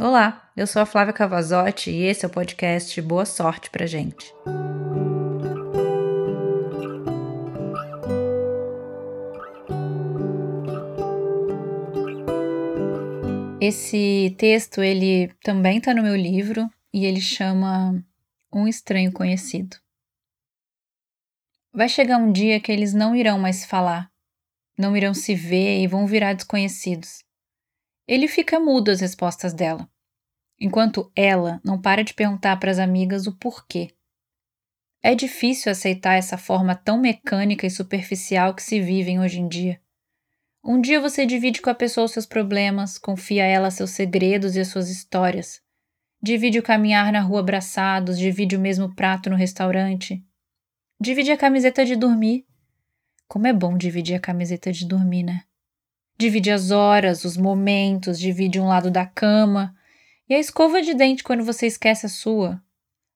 Olá, eu sou a Flávia Cavazotti e esse é o podcast Boa Sorte pra gente. Esse texto ele também está no meu livro e ele chama Um Estranho Conhecido. Vai chegar um dia que eles não irão mais falar, não irão se ver e vão virar desconhecidos. Ele fica mudo às respostas dela, enquanto ela não para de perguntar para as amigas o porquê. É difícil aceitar essa forma tão mecânica e superficial que se vivem hoje em dia. Um dia você divide com a pessoa os seus problemas, confia a ela seus segredos e as suas histórias. Divide o caminhar na rua abraçados, divide o mesmo prato no restaurante. Divide a camiseta de dormir. Como é bom dividir a camiseta de dormir, né? Divide as horas, os momentos, divide um lado da cama. E a escova de dente quando você esquece a sua.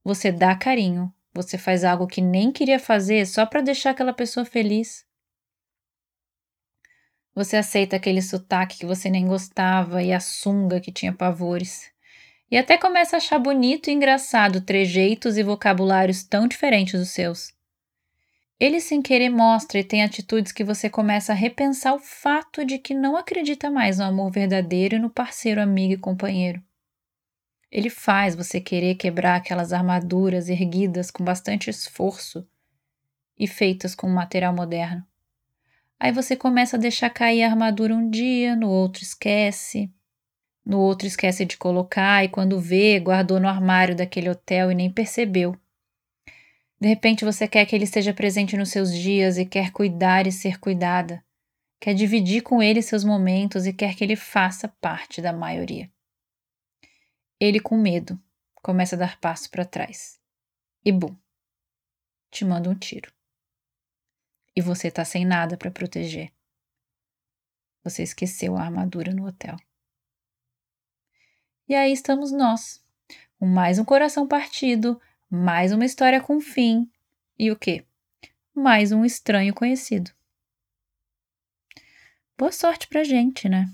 Você dá carinho, você faz algo que nem queria fazer só para deixar aquela pessoa feliz. Você aceita aquele sotaque que você nem gostava e a sunga que tinha pavores. E até começa a achar bonito e engraçado trejeitos e vocabulários tão diferentes dos seus. Ele sem querer mostra e tem atitudes que você começa a repensar o fato de que não acredita mais no amor verdadeiro e no parceiro, amigo e companheiro. Ele faz você querer quebrar aquelas armaduras erguidas com bastante esforço e feitas com um material moderno. Aí você começa a deixar cair a armadura um dia, no outro esquece, no outro esquece de colocar e quando vê, guardou no armário daquele hotel e nem percebeu. De repente você quer que ele esteja presente nos seus dias e quer cuidar e ser cuidada. Quer dividir com ele seus momentos e quer que ele faça parte da maioria. Ele, com medo, começa a dar passo para trás. E bum! Te manda um tiro. E você tá sem nada para proteger. Você esqueceu a armadura no hotel. E aí estamos nós, com mais um coração partido, mais uma história com fim. E o quê? Mais um estranho conhecido. Boa sorte pra gente, né?